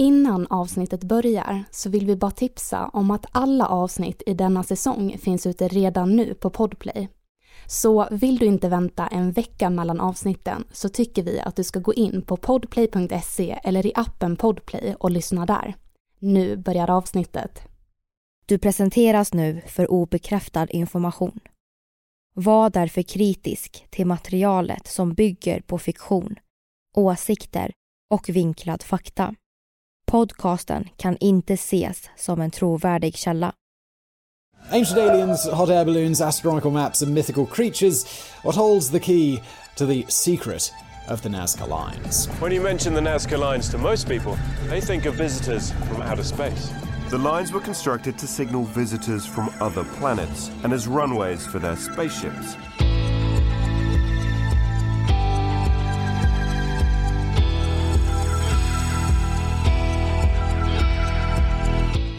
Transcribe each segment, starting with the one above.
Innan avsnittet börjar så vill vi bara tipsa om att alla avsnitt i denna säsong finns ute redan nu på Podplay. Så vill du inte vänta en vecka mellan avsnitten så tycker vi att du ska gå in på podplay.se eller i appen Podplay och lyssna där. Nu börjar avsnittet. Du presenteras nu för obekräftad information. Var därför kritisk till materialet som bygger på fiktion, åsikter och vinklad fakta. Podcasten kan inte ses som en trovärdig källa. Ancient aliens, hot air balloons, astronomical maps, and mythical creatures. What holds the key to the secret of the Nazca Lines? When you mention the Nazca Lines to most people, they think of visitors from outer space. The lines were constructed to signal visitors from other planets and as runways for their spaceships.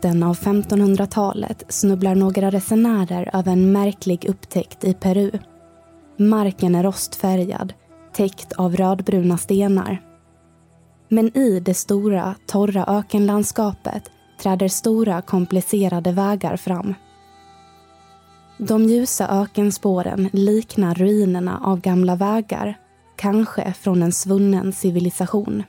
Mitten av 1500-talet snubblar några resenärer över en märklig upptäckt i Peru. Marken är rostfärgad, täckt av rödbruna stenar. Men i det stora, torra ökenlandskapet träder stora, komplicerade vägar fram. De ljusa ökenspåren liknar ruinerna av gamla vägar, kanske från en svunnen civilisation.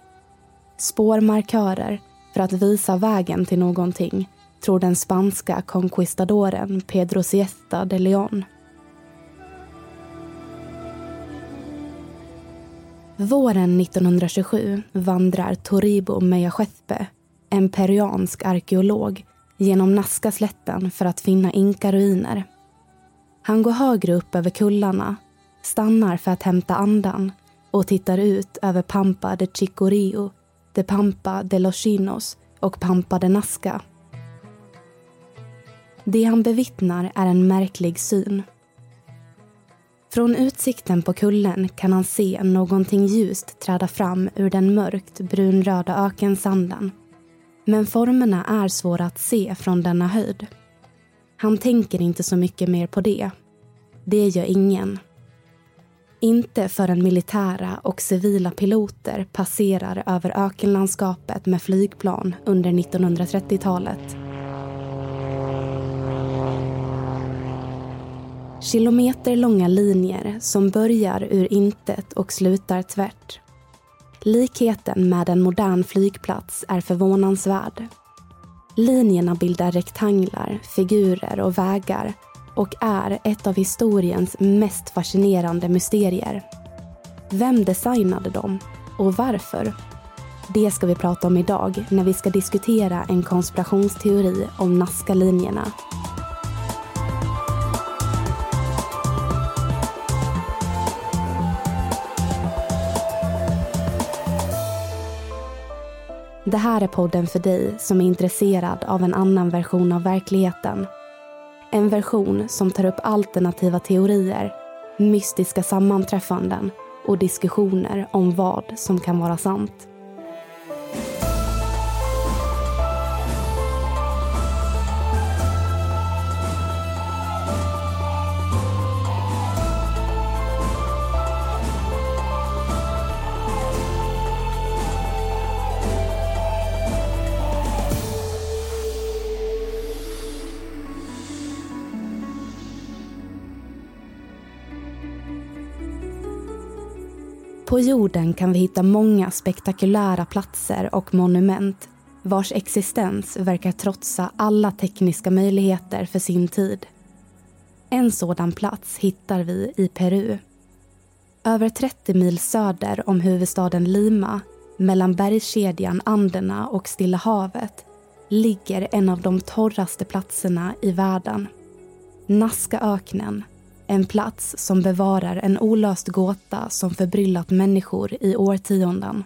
Spårmarkörer för att visa vägen till någonting, tror den spanska conquistadoren Pedro Siesta de León. Våren 1927 vandrar Toribo Meyachepe, en peruansk arkeolog, genom Nazca-slätten för att finna inkaruiner. Han går högre upp över kullarna, stannar för att hämta andan och tittar ut över Pampa de Chicorio de Pampa de los Chinos och Pampa de Nazca. Det han bevittnar är en märklig syn. Från utsikten på kullen kan han se någonting ljust träda fram ur den mörkt brunröda ökensanden. Men formerna är svåra att se från denna höjd. Han tänker inte så mycket mer på det. Det gör ingen. Inte förrän militära och civila piloter passerar över ökenlandskapet med flygplan under 1930-talet. Kilometerlånga linjer som börjar ur intet och slutar tvärt. Likheten med en modern flygplats är förvånansvärd. Linjerna bildar rektanglar, figurer och vägar och är ett av historiens mest fascinerande mysterier. Vem designade dem och varför? Det ska vi prata om idag när vi ska diskutera en konspirationsteori om Nazca-linjerna. Det här är podden för dig som är intresserad av en annan version av verkligheten en version som tar upp alternativa teorier, mystiska sammanträffanden och diskussioner om vad som kan vara sant. På jorden kan vi hitta många spektakulära platser och monument vars existens verkar trotsa alla tekniska möjligheter för sin tid. En sådan plats hittar vi i Peru. Över 30 mil söder om huvudstaden Lima, mellan bergskedjan Anderna och Stilla havet, ligger en av de torraste platserna i världen. Nazcaöknen, en plats som bevarar en olöst gåta som förbryllat människor i årtionden.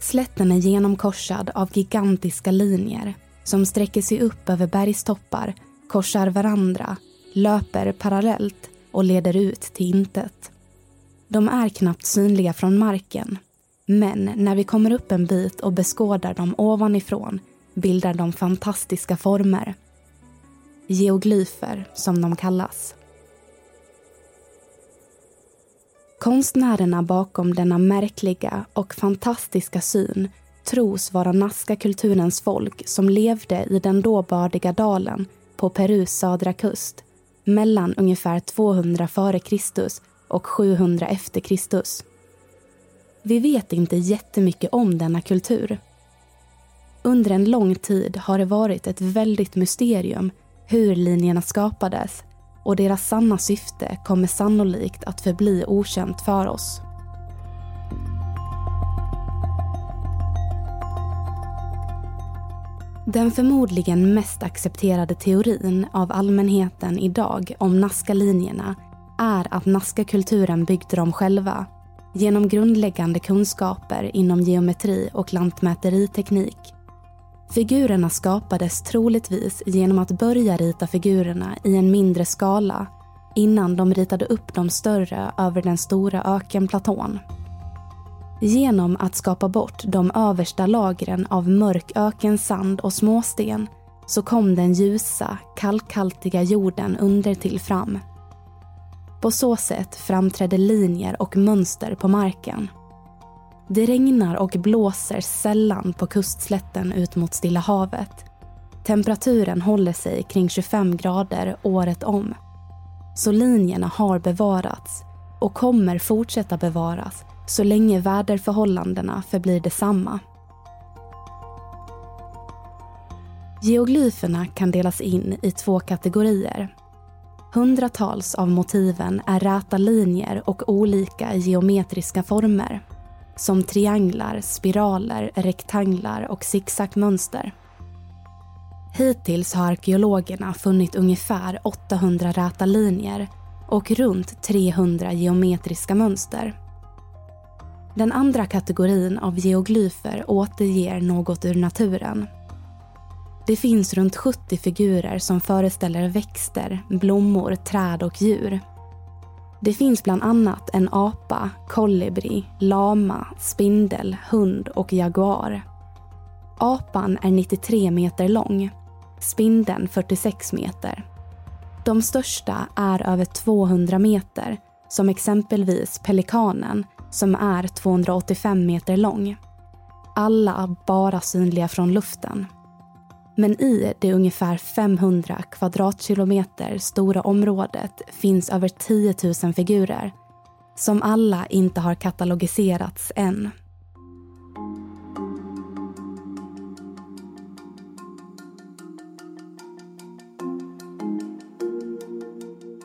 Slätten är genomkorsad av gigantiska linjer som sträcker sig upp över bergstoppar, korsar varandra, löper parallellt och leder ut till intet. De är knappt synliga från marken men när vi kommer upp en bit och beskådar dem ovanifrån bildar de fantastiska former. Geoglyfer, som de kallas. Konstnärerna bakom denna märkliga och fantastiska syn tros vara Nazca-kulturens folk som levde i den då bördiga dalen på Perus södra kust mellan ungefär 200 f.Kr. och 700 e.Kr. Vi vet inte jättemycket om denna kultur. Under en lång tid har det varit ett väldigt mysterium hur linjerna skapades och deras sanna syfte kommer sannolikt att förbli okänt för oss. Den förmodligen mest accepterade teorin av allmänheten idag om Nazca-linjerna är att Nazca-kulturen byggde dem själva genom grundläggande kunskaper inom geometri och lantmäteriteknik. Figurerna skapades troligtvis genom att börja rita figurerna i en mindre skala innan de ritade upp de större över den stora ökenplatån. Genom att skapa bort de översta lagren av mörk ökensand och småsten så kom den ljusa, kalkhaltiga jorden undertill fram. På så sätt framträdde linjer och mönster på marken. Det regnar och blåser sällan på kustslätten ut mot Stilla havet. Temperaturen håller sig kring 25 grader året om. Så linjerna har bevarats och kommer fortsätta bevaras så länge väderförhållandena förblir detsamma. Geoglyferna kan delas in i två kategorier. Hundratals av motiven är räta linjer och olika geometriska former som trianglar, spiraler, rektanglar och zigzagmönster. Hittills har arkeologerna funnit ungefär 800 räta linjer och runt 300 geometriska mönster. Den andra kategorin av geoglyfer återger något ur naturen. Det finns runt 70 figurer som föreställer växter, blommor, träd och djur. Det finns bland annat en apa, kolibri, lama, spindel, hund och jaguar. Apan är 93 meter lång, spindeln 46 meter. De största är över 200 meter, som exempelvis pelikanen som är 285 meter lång. Alla bara synliga från luften. Men i det ungefär 500 kvadratkilometer stora området finns över 10 000 figurer som alla inte har katalogiserats än.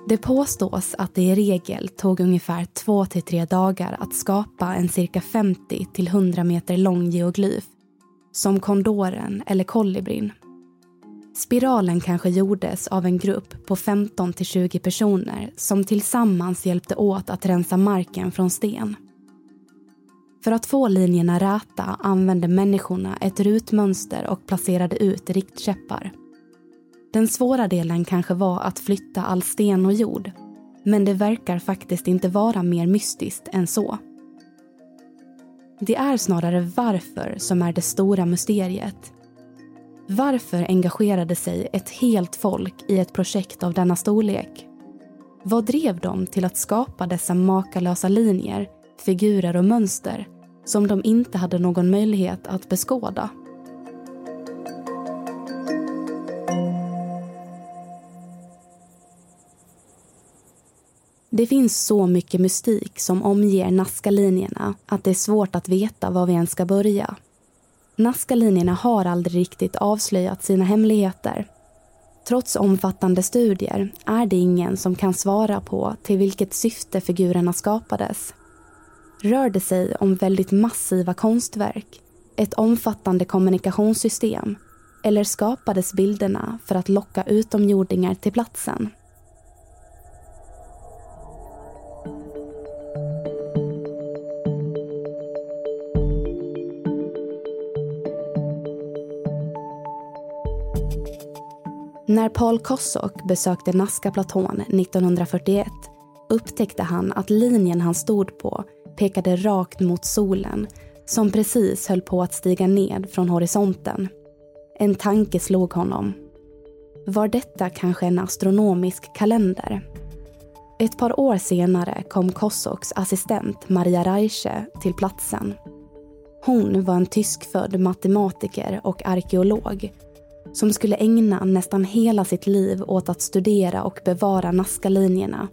Det påstås att det i regel tog ungefär två till tre dagar att skapa en cirka 50 till 100 meter lång geoglyf som kondoren eller kolibrin. Spiralen kanske gjordes av en grupp på 15 till 20 personer som tillsammans hjälpte åt att rensa marken från sten. För att få linjerna räta använde människorna ett rutmönster och placerade ut riktkäppar. Den svåra delen kanske var att flytta all sten och jord. Men det verkar faktiskt inte vara mer mystiskt än så. Det är snarare varför som är det stora mysteriet. Varför engagerade sig ett helt folk i ett projekt av denna storlek? Vad drev dem till att skapa dessa makalösa linjer, figurer och mönster som de inte hade någon möjlighet att beskåda? Det finns så mycket mystik som omger Nazca-linjerna att det är svårt att veta var vi ens ska börja. Nazca-linjerna har aldrig riktigt avslöjat sina hemligheter. Trots omfattande studier är det ingen som kan svara på till vilket syfte figurerna skapades. Rör det sig om väldigt massiva konstverk, ett omfattande kommunikationssystem eller skapades bilderna för att locka utomjordingar till platsen? När Paul Kossock besökte Nazca-platån 1941 upptäckte han att linjen han stod på pekade rakt mot solen som precis höll på att stiga ned från horisonten. En tanke slog honom. Var detta kanske en astronomisk kalender? Ett par år senare kom Kossoks assistent Maria Reiche till platsen. Hon var en tyskfödd matematiker och arkeolog som skulle ägna nästan hela sitt liv åt att studera och bevara Nazca-linjerna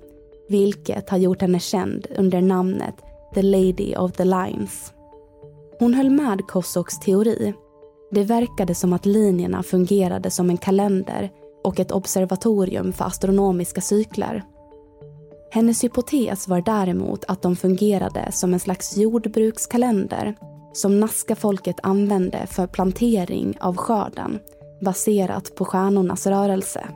vilket har gjort henne känd under namnet The Lady of the Lines. Hon höll med Kossoks teori. Det verkade som att linjerna fungerade som en kalender och ett observatorium för astronomiska cykler. Hennes hypotes var däremot att de fungerade som en slags jordbrukskalender som Nazca-folket använde för plantering av skörden baserat på stjärnornas rörelse.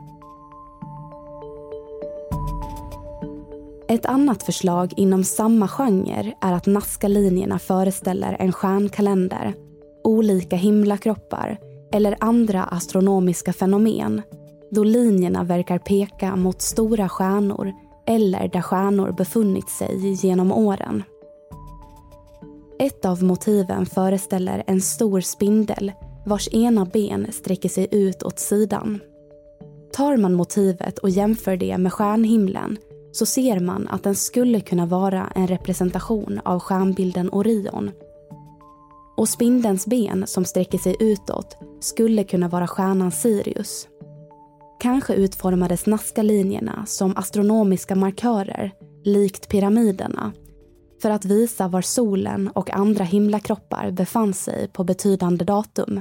Ett annat förslag inom samma genre är att Nazca-linjerna föreställer en stjärnkalender, olika himlakroppar eller andra astronomiska fenomen då linjerna verkar peka mot stora stjärnor eller där stjärnor befunnit sig genom åren. Ett av motiven föreställer en stor spindel vars ena ben sträcker sig ut åt sidan. Tar man motivet och jämför det med stjärnhimlen så ser man att den skulle kunna vara en representation av stjärnbilden Orion. Och spindelns ben som sträcker sig utåt skulle kunna vara stjärnan Sirius. Kanske utformades Nazca-linjerna som astronomiska markörer, likt pyramiderna, för att visa var solen och andra himlakroppar befann sig på betydande datum.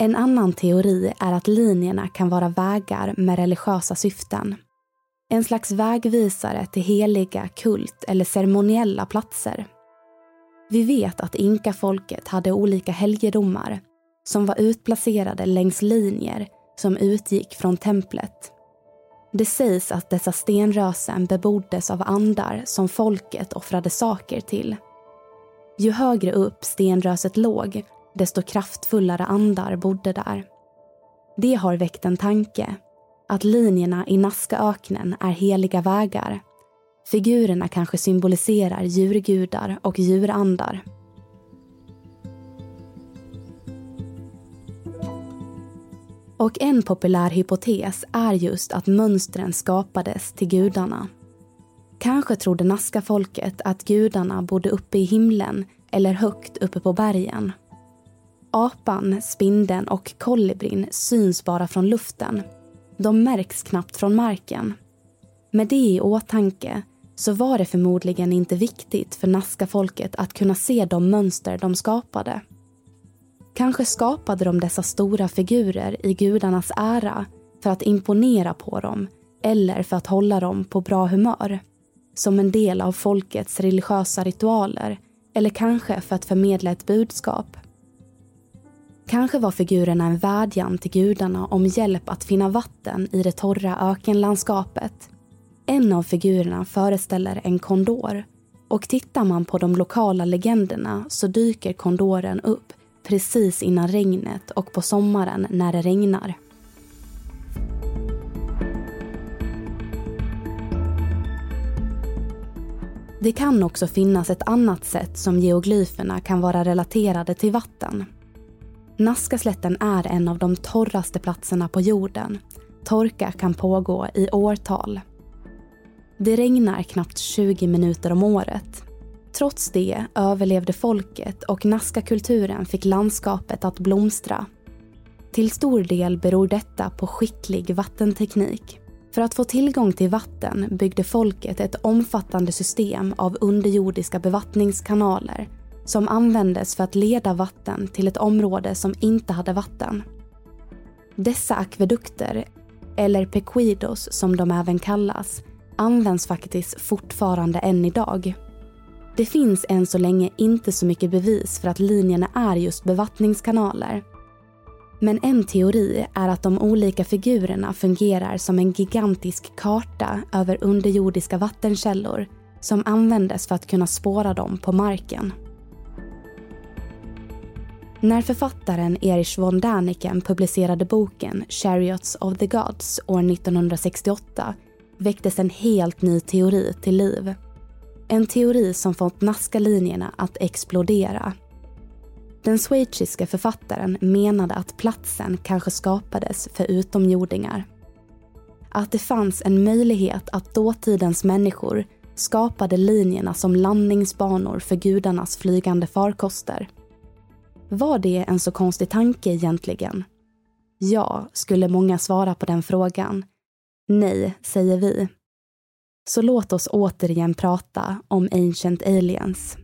En annan teori är att linjerna kan vara vägar med religiösa syften. En slags vägvisare till heliga, kult eller ceremoniella platser. Vi vet att inkafolket hade olika helgedomar som var utplacerade längs linjer som utgick från templet. Det sägs att dessa stenrösen beboddes av andar som folket offrade saker till. Ju högre upp stenröset låg, desto kraftfullare andar bodde där. Det har väckt en tanke att linjerna i Nazcaöknen är heliga vägar. Figurerna kanske symboliserar djurgudar och djurandar. Och en populär hypotes är just att mönstren skapades till gudarna. Kanske trodde Nazca-folket att gudarna bodde uppe i himlen eller högt uppe på bergen. Apan, spindeln och kolibrin syns bara från luften. De märks knappt från marken. Med det i åtanke så var det förmodligen inte viktigt för Nazca-folket att kunna se de mönster de skapade. Kanske skapade de dessa stora figurer i gudarnas ära för att imponera på dem eller för att hålla dem på bra humör. Som en del av folkets religiösa ritualer eller kanske för att förmedla ett budskap. Kanske var figurerna en vädjan till gudarna om hjälp att finna vatten i det torra ökenlandskapet. En av figurerna föreställer en kondor och tittar man på de lokala legenderna så dyker kondoren upp precis innan regnet och på sommaren när det regnar. Det kan också finnas ett annat sätt som geoglyferna kan vara relaterade till vatten. Nazcaslätten är en av de torraste platserna på jorden. Torka kan pågå i årtal. Det regnar knappt 20 minuter om året. Trots det överlevde folket och Nazca-kulturen fick landskapet att blomstra. Till stor del beror detta på skicklig vattenteknik. För att få tillgång till vatten byggde folket ett omfattande system av underjordiska bevattningskanaler som användes för att leda vatten till ett område som inte hade vatten. Dessa akvedukter, eller pequidos som de även kallas, används faktiskt fortfarande än idag. Det finns än så länge inte så mycket bevis för att linjerna är just bevattningskanaler men en teori är att de olika figurerna fungerar som en gigantisk karta över underjordiska vattenkällor som användes för att kunna spåra dem på marken. När författaren Erich von Däniken publicerade boken Chariots of the Gods år 1968 väcktes en helt ny teori till liv. En teori som fått Nazca-linjerna att explodera den schweiziska författaren menade att platsen kanske skapades för utomjordingar. Att det fanns en möjlighet att dåtidens människor skapade linjerna som landningsbanor för gudarnas flygande farkoster. Var det en så konstig tanke egentligen? Ja, skulle många svara på den frågan. Nej, säger vi. Så låt oss återigen prata om Ancient Aliens.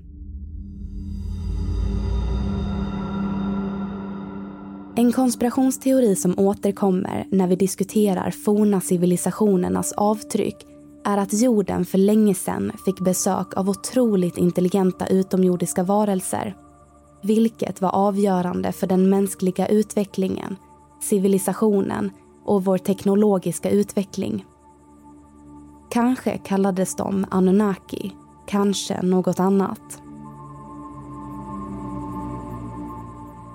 En konspirationsteori som återkommer när vi diskuterar forna civilisationernas avtryck är att jorden för länge sedan fick besök av otroligt intelligenta utomjordiska varelser. Vilket var avgörande för den mänskliga utvecklingen, civilisationen och vår teknologiska utveckling. Kanske kallades de Anunnaki, kanske något annat.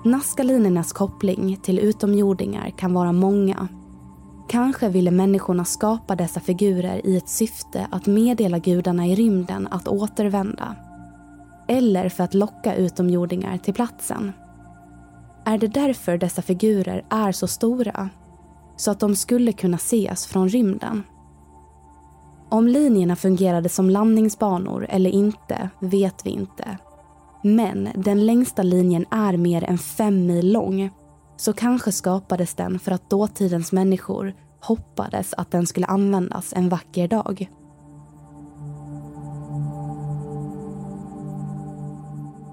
Naskalinernas koppling till utomjordingar kan vara många. Kanske ville människorna skapa dessa figurer i ett syfte att meddela gudarna i rymden att återvända. Eller för att locka utomjordingar till platsen. Är det därför dessa figurer är så stora? Så att de skulle kunna ses från rymden? Om linjerna fungerade som landningsbanor eller inte vet vi inte. Men den längsta linjen är mer än fem mil lång. Så kanske skapades den för att dåtidens människor hoppades att den skulle användas en vacker dag.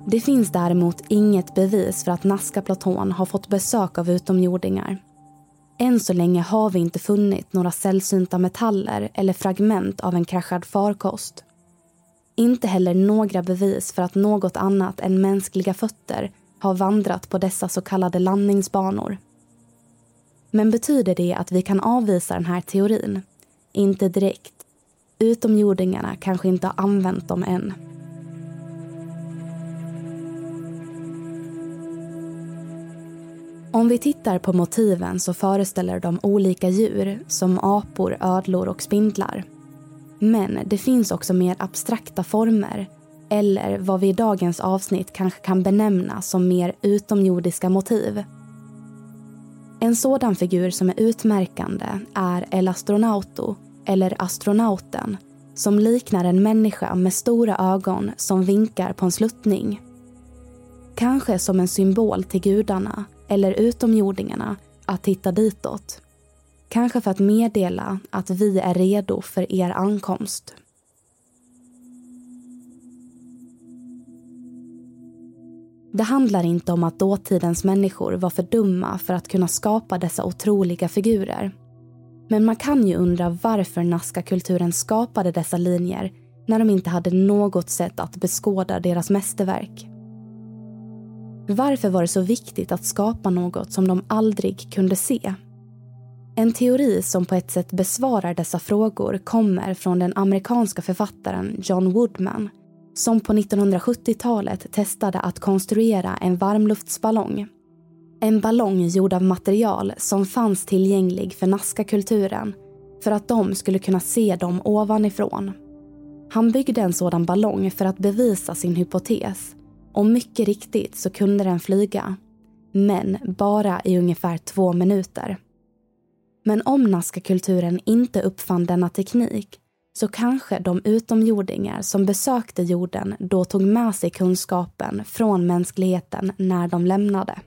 Det finns däremot inget bevis för att Nazca-platån har fått besök av utomjordingar. Än så länge har vi inte funnit några sällsynta metaller eller fragment av en kraschad farkost. Inte heller några bevis för att något annat än mänskliga fötter har vandrat på dessa så kallade landningsbanor. Men betyder det att vi kan avvisa den här teorin? Inte direkt. Utomjordingarna kanske inte har använt dem än. Om vi tittar på motiven så föreställer de olika djur som apor, ödlor och spindlar. Men det finns också mer abstrakta former eller vad vi i dagens avsnitt kanske kan benämna som mer utomjordiska motiv. En sådan figur som är utmärkande är El Astronauto, eller astronauten som liknar en människa med stora ögon som vinkar på en sluttning. Kanske som en symbol till gudarna eller utomjordingarna att titta ditåt. Kanske för att meddela att vi är redo för er ankomst. Det handlar inte om att dåtidens människor var för dumma för att kunna skapa dessa otroliga figurer. Men man kan ju undra varför Nazca-kulturen skapade dessa linjer när de inte hade något sätt att beskåda deras mästerverk. Varför var det så viktigt att skapa något som de aldrig kunde se? En teori som på ett sätt besvarar dessa frågor kommer från den amerikanska författaren John Woodman som på 1970-talet testade att konstruera en varmluftsballong. En ballong gjord av material som fanns tillgänglig för Nazca-kulturen för att de skulle kunna se dem ovanifrån. Han byggde en sådan ballong för att bevisa sin hypotes och mycket riktigt så kunde den flyga. Men bara i ungefär två minuter. Men om Nazca-kulturen inte uppfann denna teknik så kanske de utomjordingar som besökte jorden då tog med sig kunskapen från mänskligheten när de lämnade.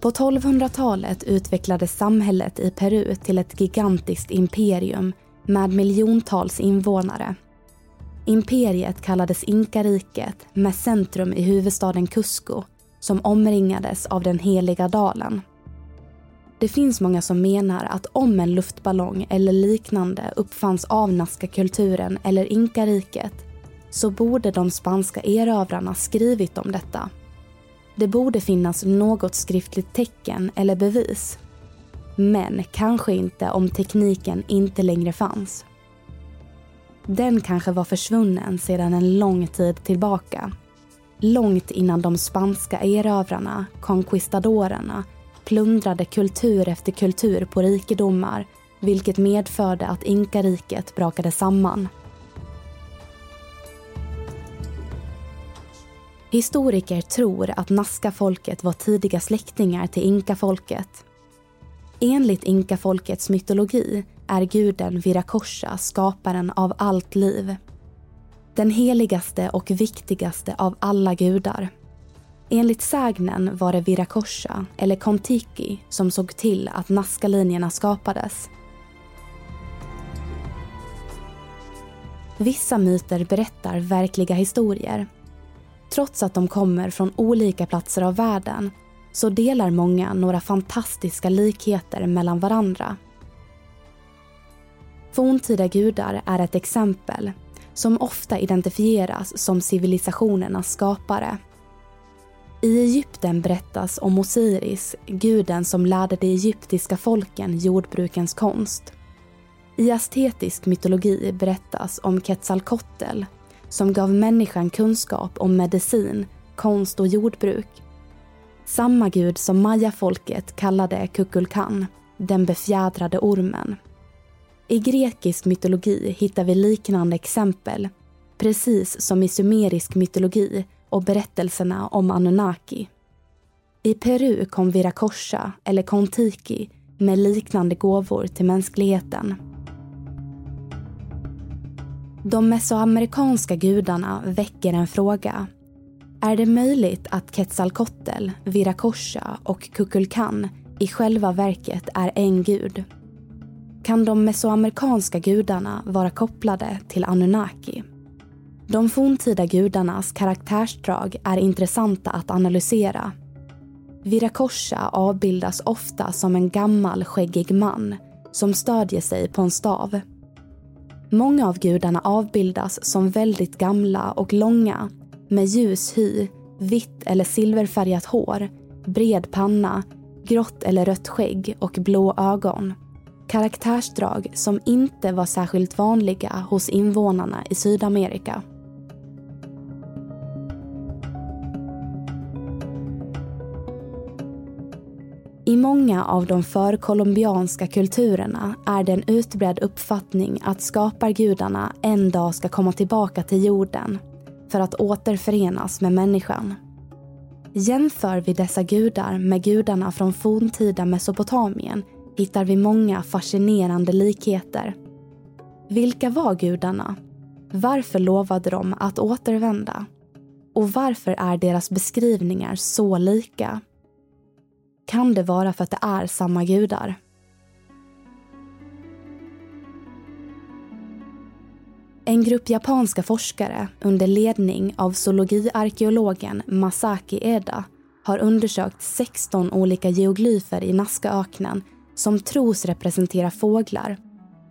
På 1200-talet utvecklades samhället i Peru till ett gigantiskt imperium med miljontals invånare. Imperiet kallades Inkariket med centrum i huvudstaden Cusco som omringades av den heliga dalen. Det finns många som menar att om en luftballong eller liknande uppfanns av Nazca-kulturen eller Inkariket så borde de spanska erövrarna skrivit om detta det borde finnas något skriftligt tecken eller bevis. Men kanske inte om tekniken inte längre fanns. Den kanske var försvunnen sedan en lång tid tillbaka. Långt innan de spanska erövrarna, conquistadorerna, plundrade kultur efter kultur på rikedomar vilket medförde att inkariket brakade samman. Historiker tror att Nazca-folket var tidiga släktingar till Inka-folket. Enligt Inka-folkets mytologi är guden Viracocha skaparen av allt liv. Den heligaste och viktigaste av alla gudar. Enligt sägnen var det Viracocha, eller Kontiki, som såg till att Nazca-linjerna skapades. Vissa myter berättar verkliga historier Trots att de kommer från olika platser av världen så delar många några fantastiska likheter mellan varandra. Forntida gudar är ett exempel som ofta identifieras som civilisationernas skapare. I Egypten berättas om Osiris, guden som lärde de egyptiska folken jordbrukens konst. I astetisk mytologi berättas om Quetzalcoatl som gav människan kunskap om medicin, konst och jordbruk. Samma gud som mayafolket kallade Kukulkan, den befjädrade ormen. I grekisk mytologi hittar vi liknande exempel, precis som i sumerisk mytologi och berättelserna om Anunnaki. I Peru kom Viracocha, eller Kontiki, med liknande gåvor till mänskligheten. De mesoamerikanska gudarna väcker en fråga. Är det möjligt att Quetzalcoatl, Viracocha och Kukulkan i själva verket är en gud? Kan de mesoamerikanska gudarna vara kopplade till Anunnaki? De forntida gudarnas karaktärsdrag är intressanta att analysera. Viracocha avbildas ofta som en gammal skäggig man som stödjer sig på en stav. Många av gudarna avbildas som väldigt gamla och långa med ljus hy, vitt eller silverfärgat hår, bred panna, grått eller rött skägg och blå ögon. Karaktärsdrag som inte var särskilt vanliga hos invånarna i Sydamerika. I många av de förkolumbianska kulturerna är det en utbredd uppfattning att skapargudarna en dag ska komma tillbaka till jorden för att återförenas med människan. Jämför vi dessa gudar med gudarna från forntida Mesopotamien hittar vi många fascinerande likheter. Vilka var gudarna? Varför lovade de att återvända? Och varför är deras beskrivningar så lika? Kan det vara för att det är samma gudar. En grupp japanska forskare under ledning av zoologiarkeologen Masaki Eda har undersökt 16 olika geoglyfer i Nazcaöknen som tros representera fåglar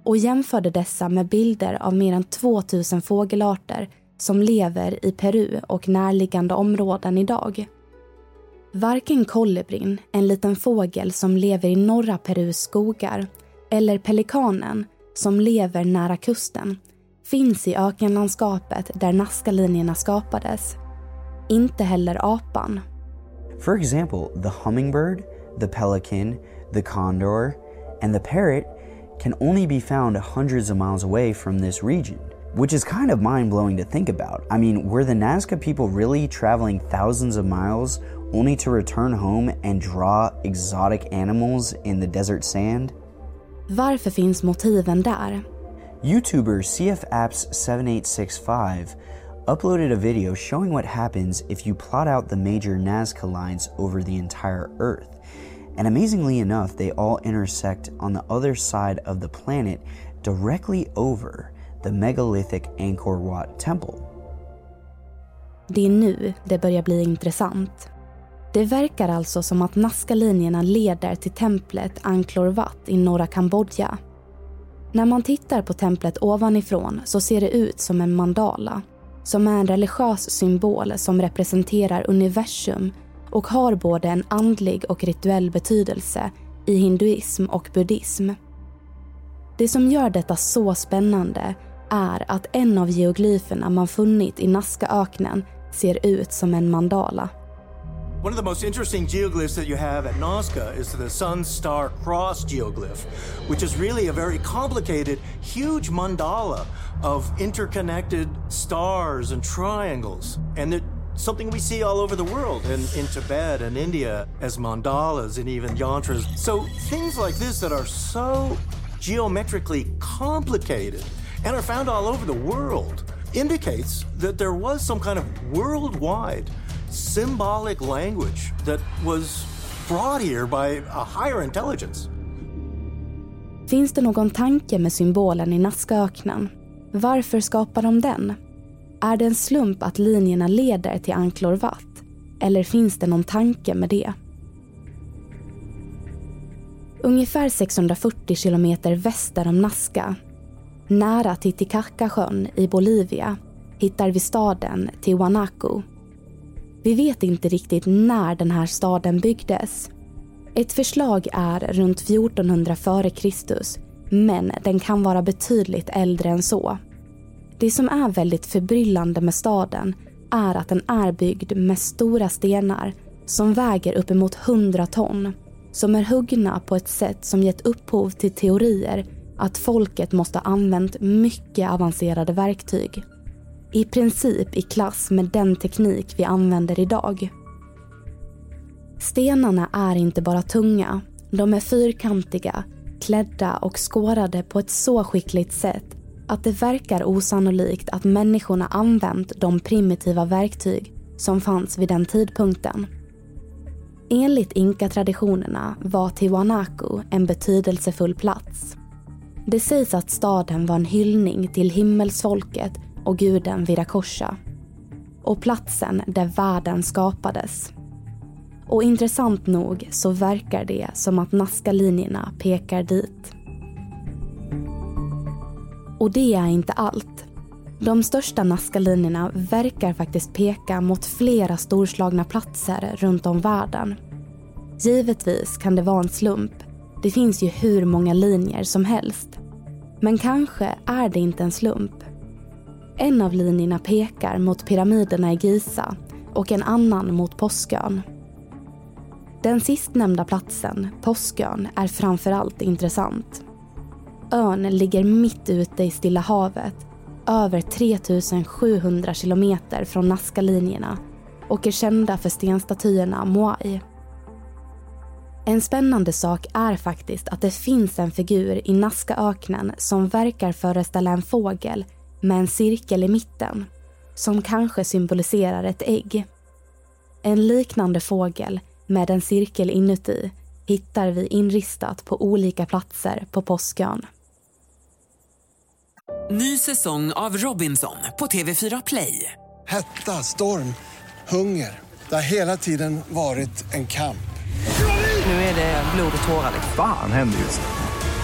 och jämförde dessa med bilder av mer än 2000 fågelarter som lever i Peru och närliggande områden idag. Varken kolibrin, en liten fågel som lever i norra Perus skogar, eller pelikanen, som lever nära kusten, finns i ökenlandskapet där Nazca-linjerna skapades. Inte heller apan. For example, the hummingbird, the pelican, the condor, and the parrot can only be found hundreds of miles away from this region, which is kind of mind blowing to think about. I mean, were the Nazca people really traveling thousands of miles only to return home and draw exotic animals in the desert sand? Varför finns motiven där? YouTuber CFApps7865 uploaded a video showing what happens if you plot out the major Nazca lines over the entire Earth. And amazingly enough, they all intersect on the other side of the planet directly over the megalithic Angkor Wat temple. Det är nu det börjar bli intressant. Det verkar alltså som att Nazca-linjerna leder till templet Angkor Wat i norra Kambodja. När man tittar på templet ovanifrån så ser det ut som en mandala som är en religiös symbol som representerar universum och har både en andlig och rituell betydelse i hinduism och buddhism. Det som gör detta så spännande är att en av geoglyferna man funnit i Nazcaöknen ser ut som en mandala. One of the most interesting geoglyphs that you have at Nazca is the Sun Star Cross geoglyph, which is really a very complicated, huge mandala of interconnected stars and triangles. And it, something we see all over the world, in, in Tibet and India, as mandalas and even yantras. So things like this that are so geometrically complicated and are found all over the world indicates that there was some kind of worldwide symbolic language that was brought here by a higher intelligence. Finns det någon tanke med symbolen i Nazcaöknen? Varför skapar de den? Är det en slump att linjerna leder till Anklor Wat? Eller finns det någon tanke med det? Ungefär 640 kilometer väster om Nazca, nära Titicacasjön i Bolivia, hittar vi staden Tiwanaku vi vet inte riktigt när den här staden byggdes. Ett förslag är runt 1400 f.Kr. men den kan vara betydligt äldre än så. Det som är väldigt förbryllande med staden är att den är byggd med stora stenar som väger uppemot 100 ton som är huggna på ett sätt som gett upphov till teorier att folket måste ha använt mycket avancerade verktyg i princip i klass med den teknik vi använder idag. Stenarna är inte bara tunga, de är fyrkantiga, klädda och skårade på ett så skickligt sätt att det verkar osannolikt att människorna använt de primitiva verktyg som fanns vid den tidpunkten. Enligt inka-traditionerna var Tiwanaku en betydelsefull plats. Det sägs att staden var en hyllning till himmelsfolket och guden Viracocha och platsen där världen skapades. Och intressant nog så verkar det som att Nazca-linjerna pekar dit. Och det är inte allt. De största Nazca-linjerna verkar faktiskt peka mot flera storslagna platser runt om världen. Givetvis kan det vara en slump. Det finns ju hur många linjer som helst. Men kanske är det inte en slump. En av linjerna pekar mot pyramiderna i Giza och en annan mot Påskön. Den sistnämnda platsen, Påskön, är framförallt intressant. Ön ligger mitt ute i Stilla havet, över 3700 kilometer från Nazca-linjerna och är kända för stenstatyerna Moai. En spännande sak är faktiskt att det finns en figur i Nazcaöknen som verkar föreställa en fågel med en cirkel i mitten som kanske symboliserar ett ägg. En liknande fågel med en cirkel inuti hittar vi inristat på olika platser på Påskön. Ny säsong av Robinson på TV4 Play. Hetta, storm, hunger. Det har hela tiden varit en kamp. Nu är det blod och tårar. Fan händer just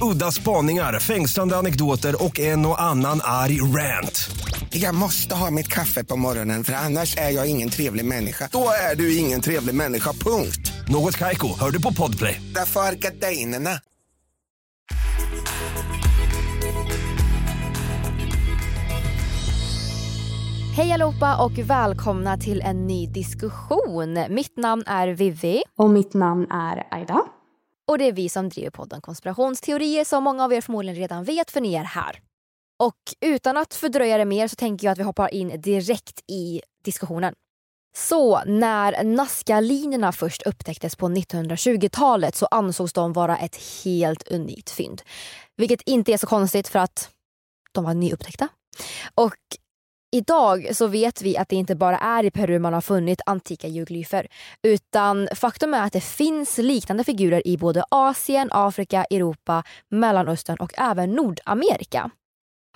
Udda spaningar, fängslande anekdoter och en och annan arg rant. Jag måste ha mitt kaffe på morgonen för annars är jag ingen trevlig människa. Då är du ingen trevlig människa, punkt. Något Kaiko, hör du på Podplay. Därför är gardinerna. Hej allihopa och välkomna till en ny diskussion. Mitt namn är Vivi. Och mitt namn är Aida. Och det är vi som driver podden Konspirationsteorier som många av er förmodligen redan vet för ni är här. Och utan att fördröja det mer så tänker jag att vi hoppar in direkt i diskussionen. Så när Nazca-linjerna först upptäcktes på 1920-talet så ansågs de vara ett helt unikt fynd. Vilket inte är så konstigt för att de var nyupptäckta. Och Idag så vet vi att det inte bara är i Peru man har funnit antika geoglyfer. Utan faktum är att det finns liknande figurer i både Asien, Afrika, Europa, Mellanöstern och även Nordamerika.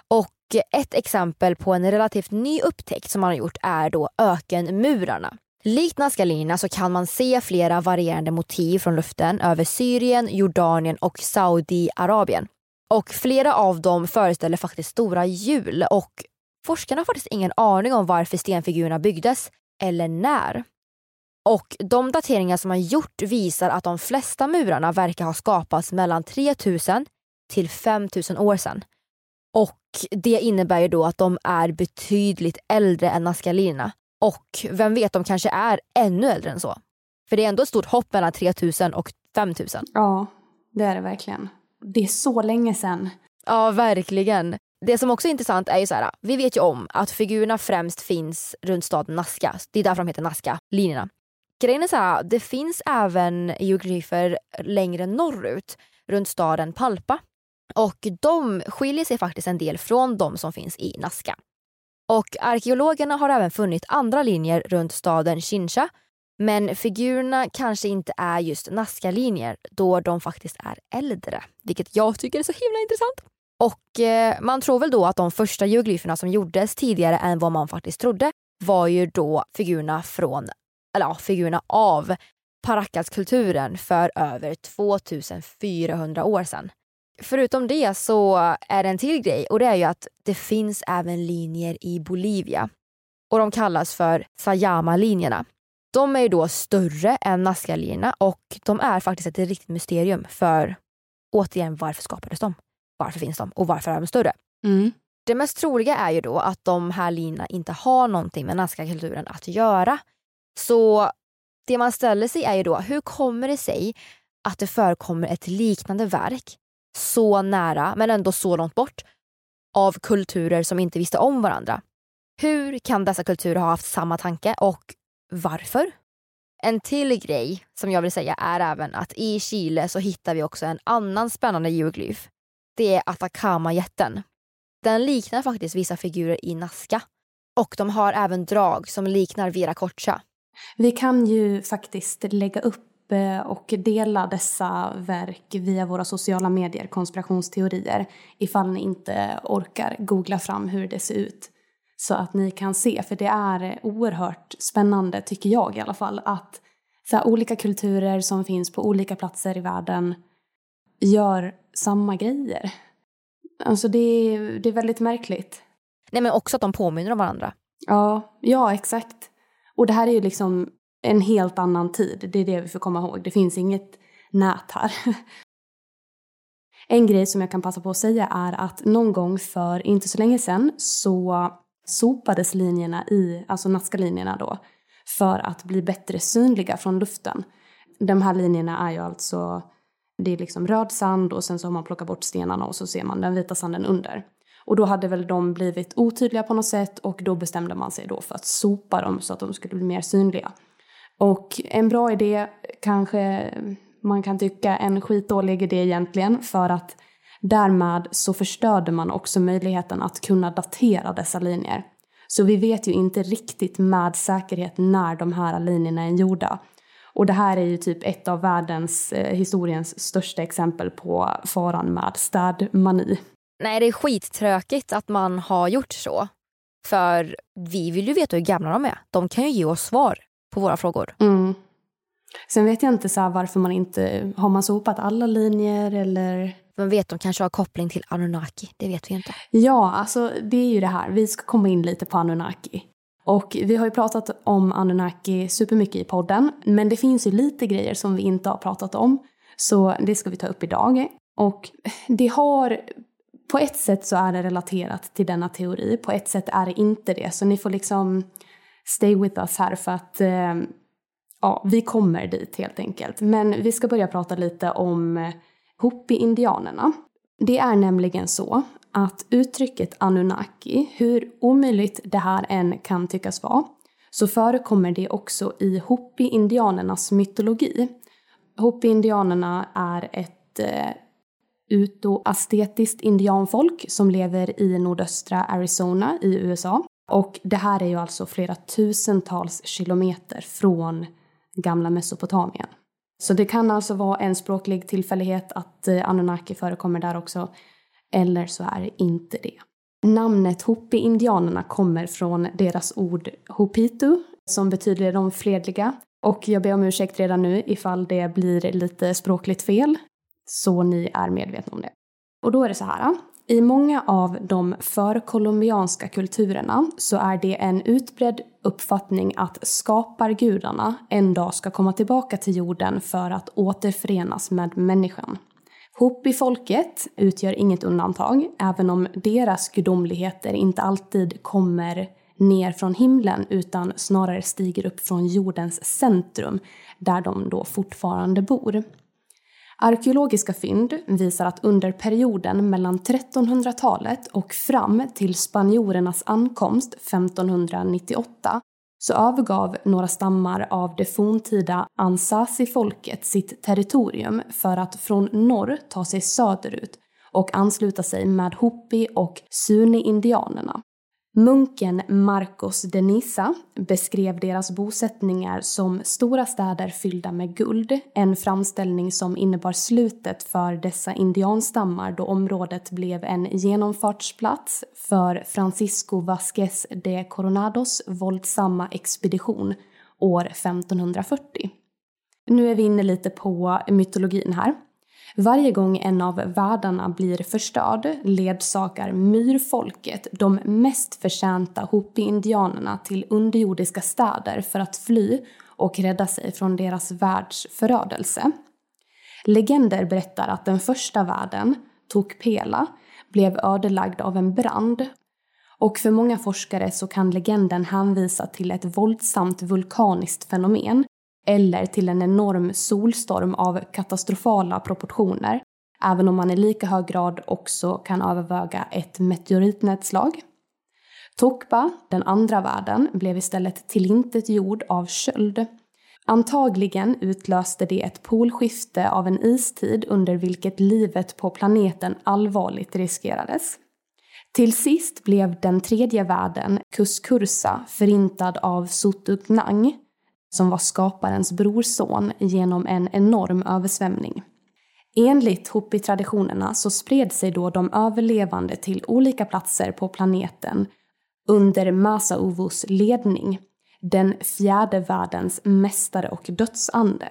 Och ett exempel på en relativt ny upptäckt som man har gjort är då ökenmurarna. Likt Nazca-linjerna så kan man se flera varierande motiv från luften över Syrien, Jordanien och Saudiarabien. Och flera av dem föreställer faktiskt stora hjul och Forskarna har faktiskt ingen aning om varför stenfigurerna byggdes eller när. Och de dateringar som har gjort visar att de flesta murarna verkar ha skapats mellan 3000 till 5000 år sedan. Och det innebär ju då att de är betydligt äldre än Nazca-linjerna. Och vem vet, de kanske är ännu äldre än så. För det är ändå ett stort hopp mellan 3000 och 5000. Ja, det är det verkligen. Det är så länge sedan. Ja, verkligen. Det som också är intressant är ju så här, vi vet ju om att figurerna främst finns runt staden Nazca. Det är därför de heter Nazca-linjerna. Grejen är så här, det finns även geoglyfer längre norrut, runt staden Palpa. Och de skiljer sig faktiskt en del från de som finns i Nazca. Och arkeologerna har även funnit andra linjer runt staden Chincha. Men figurerna kanske inte är just Nazca-linjer då de faktiskt är äldre. Vilket jag tycker är så himla intressant. Och eh, man tror väl då att de första geoglyferna som gjordes tidigare än vad man faktiskt trodde var ju då figurerna från, eller ja, figurerna av Paracaskulturen för över 2400 år sedan. Förutom det så är det en till grej och det är ju att det finns även linjer i Bolivia. Och de kallas för Sayama-linjerna. De är ju då större än Nazca-linjerna och de är faktiskt ett riktigt mysterium för återigen varför skapades de? Varför finns de och varför är de större? Mm. Det mest troliga är ju då att de här linjerna inte har någonting med Nazca-kulturen att göra. Så det man ställer sig är ju då, hur kommer det sig att det förekommer ett liknande verk så nära men ändå så långt bort av kulturer som inte visste om varandra? Hur kan dessa kulturer ha haft samma tanke och varför? En till grej som jag vill säga är även att i Chile så hittar vi också en annan spännande geoglyf det är Atacama-jätten. Den liknar faktiskt vissa figurer i Nazca. Och de har även drag som liknar Viracocha. Vi kan ju faktiskt lägga upp eh, och dela dessa verk via våra sociala medier, konspirationsteorier, ifall ni inte orkar googla fram hur det ser ut. Så att ni kan se, för det är oerhört spännande, tycker jag i alla fall, att så här, olika kulturer som finns på olika platser i världen gör samma grejer. Alltså det är, det är väldigt märkligt. Nej men också att de påminner om varandra. Ja, ja exakt. Och det här är ju liksom en helt annan tid. Det är det vi får komma ihåg. Det finns inget nät här. En grej som jag kan passa på att säga är att någon gång för inte så länge sedan så sopades linjerna i, alltså Nazca-linjerna då, för att bli bättre synliga från luften. De här linjerna är ju alltså det är liksom röd sand och sen så har man plockat bort stenarna och så ser man den vita sanden under. Och då hade väl de blivit otydliga på något sätt och då bestämde man sig då för att sopa dem så att de skulle bli mer synliga. Och en bra idé kanske man kan tycka en skitdålig idé egentligen för att Därmed så förstörde man också möjligheten att kunna datera dessa linjer. Så vi vet ju inte riktigt med säkerhet när de här linjerna är gjorda. Och det här är ju typ ett av världens, eh, historiens största exempel på faran med städmani. Nej, det är skittråkigt att man har gjort så. För vi vill ju veta hur gamla de är. De kan ju ge oss svar på våra frågor. Mm. Sen vet jag inte så varför man inte... Har man sopat alla linjer eller? Man vet de kanske har koppling till Anunnaki. Det vet vi inte. Ja, alltså det är ju det här. Vi ska komma in lite på Anunnaki. Och vi har ju pratat om Anunnaki supermycket i podden. Men det finns ju lite grejer som vi inte har pratat om. Så det ska vi ta upp idag. Och det har... På ett sätt så är det relaterat till denna teori. På ett sätt är det inte det. Så ni får liksom stay with us här för att eh, ja, vi kommer dit helt enkelt. Men vi ska börja prata lite om Hopi-indianerna. Det är nämligen så att uttrycket Anunnaki, hur omöjligt det här än kan tyckas vara, så förekommer det också i Hopi-indianernas mytologi. Hopi-indianerna är ett eh, utoastetiskt indianfolk som lever i nordöstra Arizona i USA. Och det här är ju alltså flera tusentals kilometer från gamla Mesopotamien. Så det kan alltså vara en språklig tillfällighet att eh, Anunnaki förekommer där också, eller så är det inte det. Namnet Hopi-indianerna kommer från deras ord Hopitu, som betyder de fredliga. Och jag ber om ursäkt redan nu ifall det blir lite språkligt fel, så ni är medvetna om det. Och då är det så här, i många av de förkolumbianska kulturerna så är det en utbredd uppfattning att skapargudarna en dag ska komma tillbaka till jorden för att återförenas med människan. Hopi-folket utgör inget undantag, även om deras gudomligheter inte alltid kommer ner från himlen utan snarare stiger upp från jordens centrum, där de då fortfarande bor. Arkeologiska fynd visar att under perioden mellan 1300-talet och fram till spanjorernas ankomst 1598 så övergav några stammar av det forntida Ansasi-folket sitt territorium för att från norr ta sig söderut och ansluta sig med Hopi och Suni-indianerna. Munken Marcos de Nisa beskrev deras bosättningar som stora städer fyllda med guld, en framställning som innebar slutet för dessa indianstammar då området blev en genomfartsplats för Francisco Vasquez de Coronados våldsamma expedition år 1540. Nu är vi inne lite på mytologin här. Varje gång en av världarna blir förstörd ledsakar myrfolket de mest förtjänta Hopi-indianerna till underjordiska städer för att fly och rädda sig från deras världs förödelse. Legender berättar att den första världen, Tokpela, blev ödelagd av en brand och för många forskare så kan legenden hänvisa till ett våldsamt vulkaniskt fenomen eller till en enorm solstorm av katastrofala proportioner, även om man i lika hög grad också kan överväga ett meteoritnedslag. Tokba, den andra världen, blev istället tillintetgjord av köld. Antagligen utlöste det ett polskifte av en istid under vilket livet på planeten allvarligt riskerades. Till sist blev den tredje världen, Kuskursa, förintad av Sutuknang, som var skaparens brorson genom en enorm översvämning. Enligt Hopi-traditionerna så spred sig då de överlevande till olika platser på planeten under Masauvus ledning, den fjärde världens mästare och dödsande.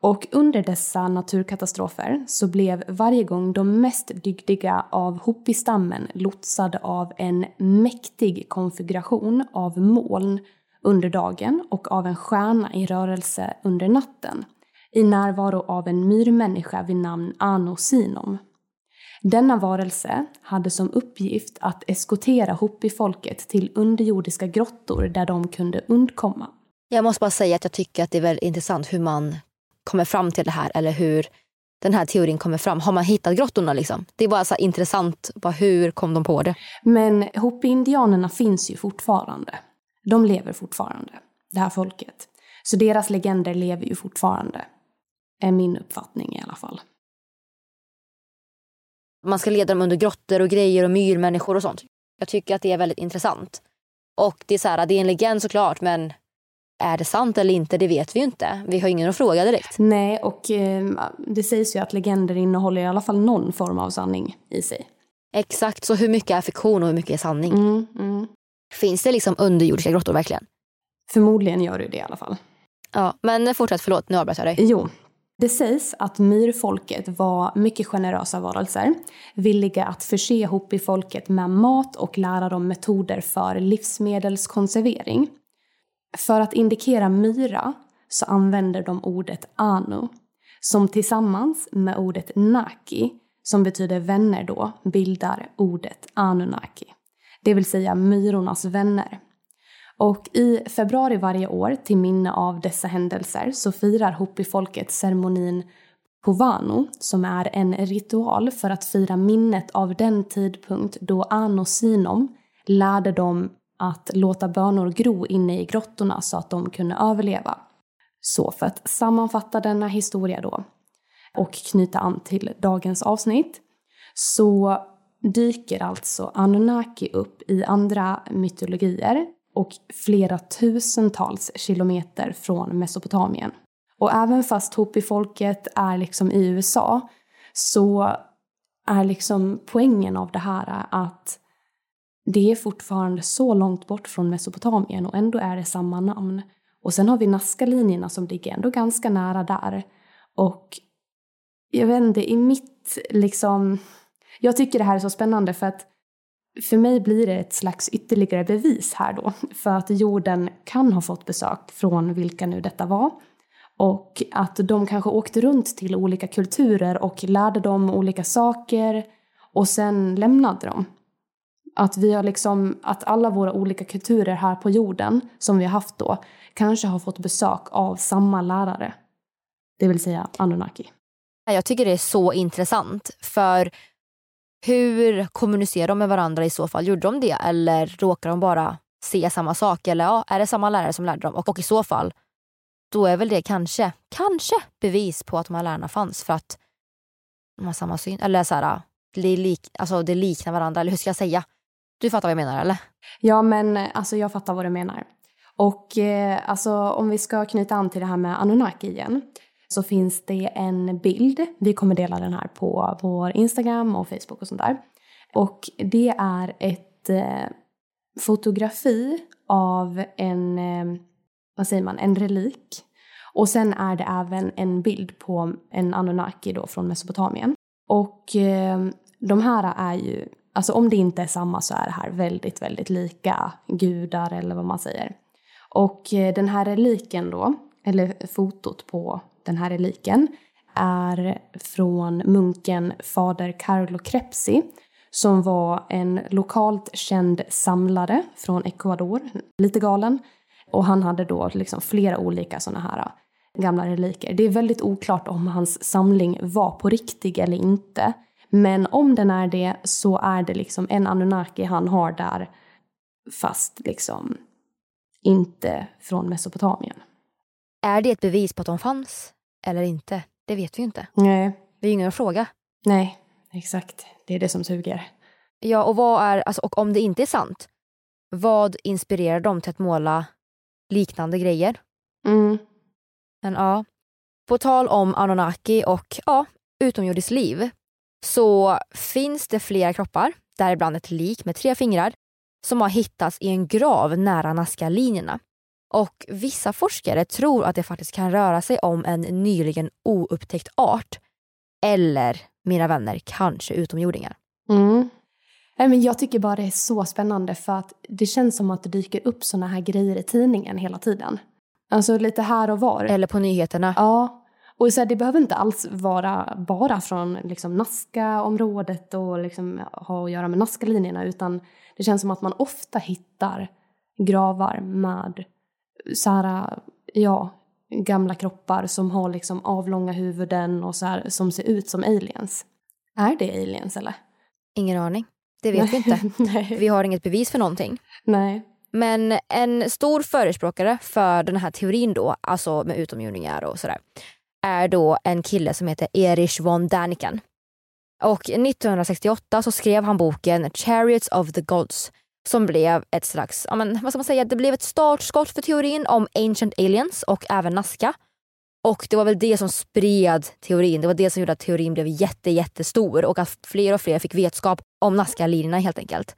Och under dessa naturkatastrofer så blev varje gång de mest dygdiga av Hopi-stammen lotsade av en mäktig konfiguration av moln under dagen och av en stjärna i rörelse under natten i närvaro av en myrmänniska vid namn Ano Sinom. Denna varelse hade som uppgift att eskortera Hopi-folket till underjordiska grottor där de kunde undkomma. Jag måste bara säga att jag tycker att det är väldigt intressant hur man kommer fram till det här eller hur den här teorin kommer fram. Har man hittat grottorna liksom? Det är bara så intressant, bara hur kom de på det? Men Hopi-indianerna finns ju fortfarande de lever fortfarande, det här folket. Så deras legender lever ju fortfarande. Är min uppfattning i alla fall. Man ska leda dem under grottor och grejer och myrmänniskor och sånt. Jag tycker att det är väldigt intressant. Och det är så här, det är en legend såklart men är det sant eller inte, det vet vi ju inte. Vi har ingen att fråga direkt. Nej, och eh, det sägs ju att legender innehåller i alla fall någon form av sanning i sig. Exakt, så hur mycket är fiktion och hur mycket är sanning? Mm, mm. Finns det liksom underjordiska grottor verkligen? Förmodligen gör det det i alla fall. Ja, men fortsätt, förlåt, nu avbröt jag dig. Jo. Det sägs att myrfolket var mycket generösa varelser, villiga att förse Hopi-folket med mat och lära dem metoder för livsmedelskonservering. För att indikera myra så använder de ordet anu, som tillsammans med ordet naki, som betyder vänner då, bildar ordet anunnaki. Det vill säga myrornas vänner. Och i februari varje år, till minne av dessa händelser, så firar Hopi-folket ceremonin Povano, som är en ritual för att fira minnet av den tidpunkt då Ano Sinom lärde dem att låta bönor gro inne i grottorna så att de kunde överleva. Så för att sammanfatta denna historia då och knyta an till dagens avsnitt så dyker alltså Anunnaki upp i andra mytologier och flera tusentals kilometer från Mesopotamien. Och även fast Hopi-folket är liksom i USA så är liksom poängen av det här att det är fortfarande så långt bort från Mesopotamien och ändå är det samma namn. Och sen har vi Nazca-linjerna som ligger ändå ganska nära där. Och jag vet inte, i mitt liksom... Jag tycker det här är så spännande för att för mig blir det ett slags ytterligare bevis här då för att jorden kan ha fått besök från vilka nu detta var. Och att de kanske åkte runt till olika kulturer och lärde dem olika saker och sen lämnade dem. Att vi har liksom, att alla våra olika kulturer här på jorden som vi har haft då kanske har fått besök av samma lärare. Det vill säga Anunnaki. Jag tycker det är så intressant för hur kommunicerar de med varandra i så fall? Gjorde de det eller råkar de bara se samma sak? Eller ja, är det samma lärare som lärde dem? Och, och i så fall, då är väl det kanske, kanske bevis på att de här lärarna fanns för att de har samma syn. Eller så här, det, lik, alltså det liknar varandra, eller hur ska jag säga? Du fattar vad jag menar eller? Ja men alltså jag fattar vad du menar. Och eh, alltså om vi ska knyta an till det här med Anunnaki igen så finns det en bild. Vi kommer dela den här på vår Instagram och Facebook och sånt där. Och det är ett eh, fotografi av en, eh, vad säger man, en relik. Och sen är det även en bild på en Anunnaki då från Mesopotamien. Och eh, de här är ju, alltså om det inte är samma så är det här väldigt, väldigt lika gudar eller vad man säger. Och eh, den här reliken då, eller fotot på den här reliken är från munken fader Carlo Crepsi som var en lokalt känd samlare från Ecuador, lite galen. Och han hade då liksom flera olika sådana här äh, gamla reliker. Det är väldigt oklart om hans samling var på riktigt eller inte. Men om den är det så är det liksom en Anunnaki han har där fast liksom inte från Mesopotamien. Är det ett bevis på att de fanns? Eller inte, det vet vi ju inte. Nej. Det är ju ingen att fråga. Nej, exakt. Det är det som suger. Ja, och vad är, alltså, och om det inte är sant, vad inspirerar dem till att måla liknande grejer? Mm. Men ja, på tal om Anunnaki och ja, utomjordiskt liv så finns det flera kroppar, däribland ett lik med tre fingrar, som har hittats i en grav nära Nazca-linjerna. Och vissa forskare tror att det faktiskt kan röra sig om en nyligen oupptäckt art. Eller, mina vänner, kanske utomjordingar. Mm. Nej, men jag tycker bara det är så spännande för att det känns som att det dyker upp såna här grejer i tidningen hela tiden. Alltså lite här och var. Eller på nyheterna. Ja. Och så här, det behöver inte alls vara bara från liksom, Nazca-området och liksom, ha att göra med Nazca-linjerna utan det känns som att man ofta hittar gravar med så här, ja, gamla kroppar som har liksom avlånga huvuden och så här, som ser ut som aliens. Är det aliens eller? Ingen aning. Det vet vi inte. vi har inget bevis för någonting. Nej. Men en stor förespråkare för den här teorin då, alltså med utomjordingar och sådär, är då en kille som heter Erich von Däniken. Och 1968 så skrev han boken Chariots of the Gods som blev ett slags, ja men, vad ska man säga, det blev ett startskott för teorin om Ancient Aliens och även Nazca. Och det var väl det som spred teorin. Det var det som gjorde att teorin blev jätte, jättestor och att fler och fler fick vetskap om Nazca-linjerna helt enkelt.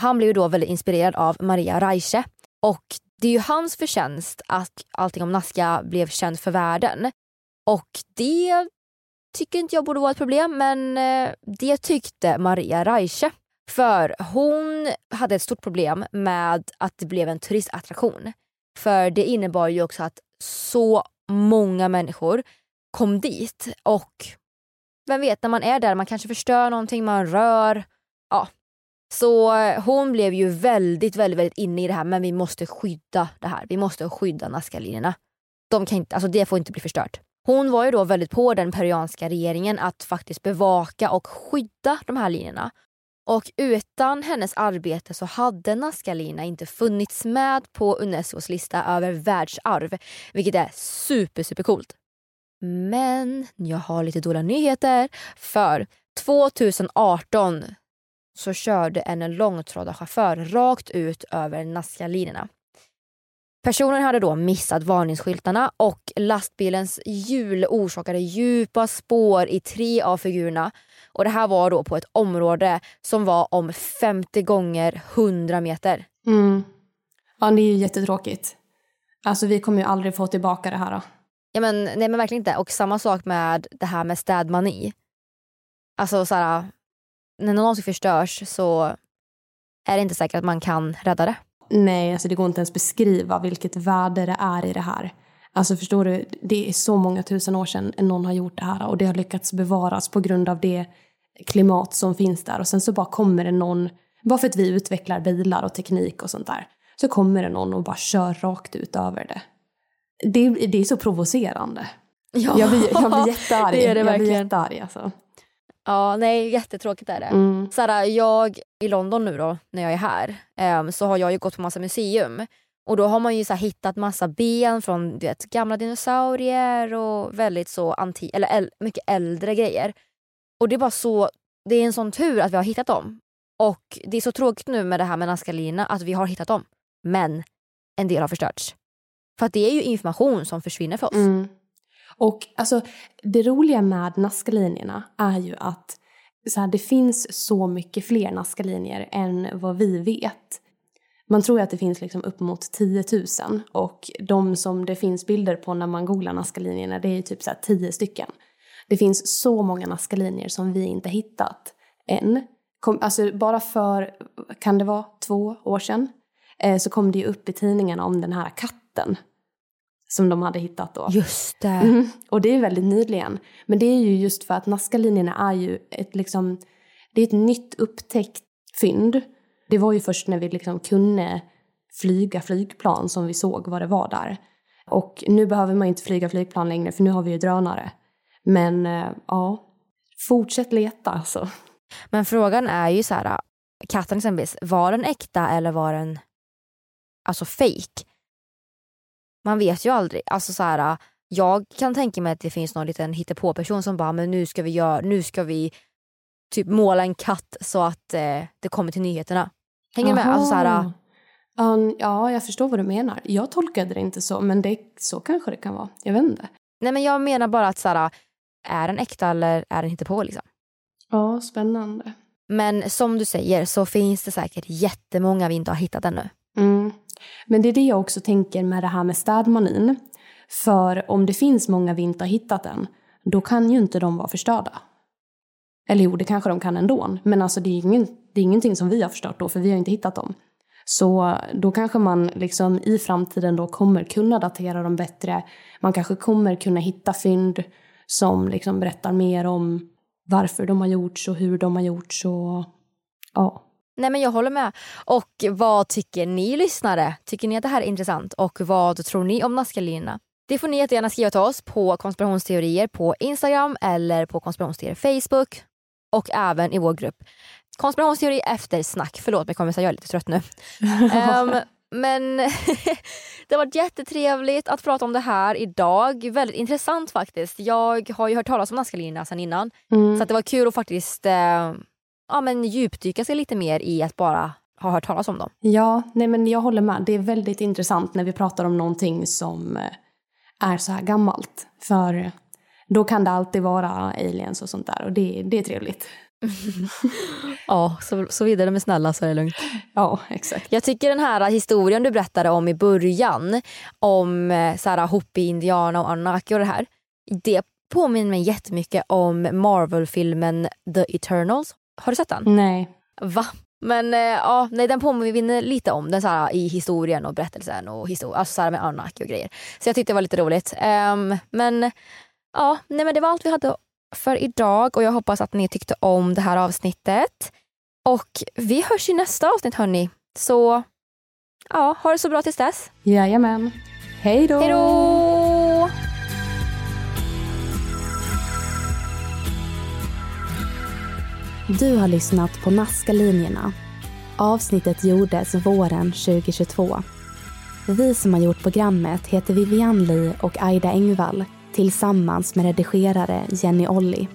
Han blev då väldigt inspirerad av Maria Reiche och det är ju hans förtjänst att allting om Nazca blev känt för världen. Och det tycker inte jag borde vara ett problem men eh, det tyckte Maria Reiche. För hon hade ett stort problem med att det blev en turistattraktion. För det innebar ju också att så många människor kom dit och vem vet, när man är där, man kanske förstör någonting, man rör. Ja. Så hon blev ju väldigt, väldigt, väldigt inne i det här men vi måste skydda det här. Vi måste skydda Nazca-linjerna. De kan inte, alltså det får inte bli förstört. Hon var ju då väldigt på den peruanska regeringen att faktiskt bevaka och skydda de här linjerna. Och utan hennes arbete så hade Naskalina inte funnits med på Unescos lista över världsarv, vilket är super, super coolt. Men jag har lite dåliga nyheter för 2018 så körde en långtradarchaufför rakt ut över Nazca-linjerna. Personen hade då missat varningsskyltarna och lastbilens hjul orsakade djupa spår i tre av figurerna. Och Det här var då på ett område som var om 50 gånger 100 meter. Mm. Ja, det är ju jättetråkigt. Alltså vi kommer ju aldrig få tillbaka det här. Då. Ja, men, nej men verkligen inte. Och samma sak med det här med städmani. Alltså så här, när någonting förstörs så är det inte säkert att man kan rädda det. Nej, alltså det går inte ens beskriva vilket värde det är i det här. Alltså förstår du, det är så många tusen år sedan någon har gjort det här och det har lyckats bevaras på grund av det klimat som finns där. Och sen så bara kommer det någon, bara för att vi utvecklar bilar och teknik och sånt där, så kommer det någon och bara kör rakt ut över det. Det, det är så provocerande. Ja, jag blir, jag blir jättearg. Det är det verkligen. Jag blir jättearg alltså. Ja, nej jättetråkigt är det. Mm. Såhär, jag i London nu då, när jag är här, um, så har jag ju gått på massa museum. Och då har man ju så hittat massa ben från du vet, gamla dinosaurier och väldigt så anti eller äl mycket äldre grejer. Och det är bara så, det är en sån tur att vi har hittat dem. Och det är så tråkigt nu med det här med Nazca-linjerna att vi har hittat dem. Men en del har förstörts. För att det är ju information som försvinner för oss. Mm. Och alltså, det roliga med Nazca-linjerna är ju att så här, det finns så mycket fler Nazca-linjer än vad vi vet. Man tror att det finns liksom upp mot 10 000 och de som det finns bilder på när man googlar Nazca-linjerna det är typ så 10 stycken. Det finns så många Nazca-linjer som vi inte hittat än. Kom, alltså bara för, kan det vara två år sedan, eh, så kom det ju upp i tidningarna om den här katten som de hade hittat då. Just det. Mm. Och det är väldigt nyligen. Men det är ju just för att Nazca-linjerna är ju ett, liksom, det är ett nytt upptäckt fynd. Det var ju först när vi liksom kunde flyga flygplan som vi såg vad det var där. Och nu behöver man inte flyga flygplan längre för nu har vi ju drönare. Men äh, ja, fortsätt leta alltså. Men frågan är ju så här, katten exempelvis, var den äkta eller var den alltså fake? Man vet ju aldrig. Alltså så här, jag kan tänka mig att det finns någon liten hittepå-person som bara, men nu ska vi göra, nu ska vi typ måla en katt så att eh, det kommer till nyheterna. Hänger du med? Alltså, så här, um, ja, jag förstår vad du menar. Jag tolkade det inte så, men det, så kanske det kan vara. Jag vet inte. Nej men jag menar bara att så här, är den äkta eller är den hittepå liksom? Ja, spännande. Men som du säger så finns det säkert jättemånga vi inte har hittat ännu. Mm. Men det är det jag också tänker med det här med städmanin. För om det finns många vi inte har hittat än, då kan ju inte de vara förstörda. Eller jo, det kanske de kan ändå. Men alltså det är, ingen, det är ingenting som vi har förstört då, för vi har inte hittat dem. Så då kanske man liksom i framtiden då kommer kunna datera dem bättre. Man kanske kommer kunna hitta fynd som liksom berättar mer om varför de har gjorts och hur de har gjorts. Och, ja. Nej men jag håller med. Och vad tycker ni lyssnare? Tycker ni att det här är intressant? Och vad tror ni om Nazca-linjerna? Det får ni jättegärna skriva till oss på konspirationsteorier på Instagram eller på konspirationsteorier Facebook och även i vår grupp konspirationsteori efter snack. Förlåt mig kompisar, jag är lite trött nu. um, men Det har varit jättetrevligt att prata om det här idag. Väldigt intressant faktiskt. Jag har ju hört talas om Nazca-linjerna sedan innan. Mm. Så att det var kul att faktiskt eh, ja, men djupdyka sig lite mer i att bara ha hört talas om dem. Ja, nej men jag håller med. Det är väldigt intressant när vi pratar om någonting som eh, är så här gammalt. För då kan det alltid vara aliens och sånt där och det, det är trevligt. Ja, så, så vidare är snälla så är det lugnt. Ja, exakt. Jag tycker den här historien du berättade om i början om eh, så här, Hopi, Indiana och Anunnaki och det här. Det påminner mig jättemycket om Marvel-filmen The Eternals. Har du sett den? Nej. Va? Men eh, ja, nej, den påminner lite om den så här, i historien och berättelsen och histor- alltså, så här, med Anunnaki och grejer. Så jag tyckte det var lite roligt. Ehm, men ja, nej, men det var allt vi hade för idag och jag hoppas att ni tyckte om det här avsnittet. Och vi hörs i nästa avsnitt hörni. Så ja, ha det så bra tills dess. Jajamän. Hej då! Hej då! Du har lyssnat på Nazca-linjerna. Avsnittet gjordes våren 2022. Vi som har gjort programmet heter Vivian Lee och Aida Engvall tillsammans med redigerare Jenny Olli.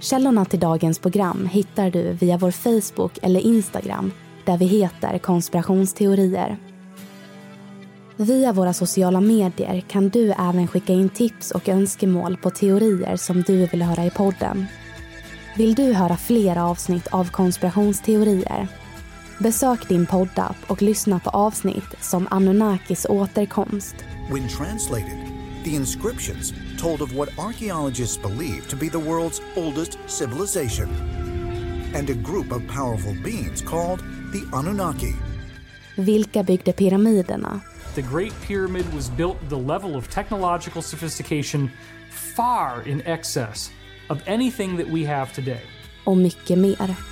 Källorna till dagens program hittar du via vår Facebook eller Instagram där vi heter konspirationsteorier. Via våra sociala medier kan du även skicka in tips och önskemål på teorier som du vill höra i podden. Vill du höra fler avsnitt av konspirationsteorier? Besök din poddapp och lyssna på avsnitt som Anunnakis återkomst. When translated, the inscriptions told of what archaeologists believe to be the world's oldest civilization and a group of powerful beings called the Anunnaki. Vilka byggde pyramiderna? The Great Pyramid was built with a level of technological sophistication far in excess of anything that we have today. Och mycket mer.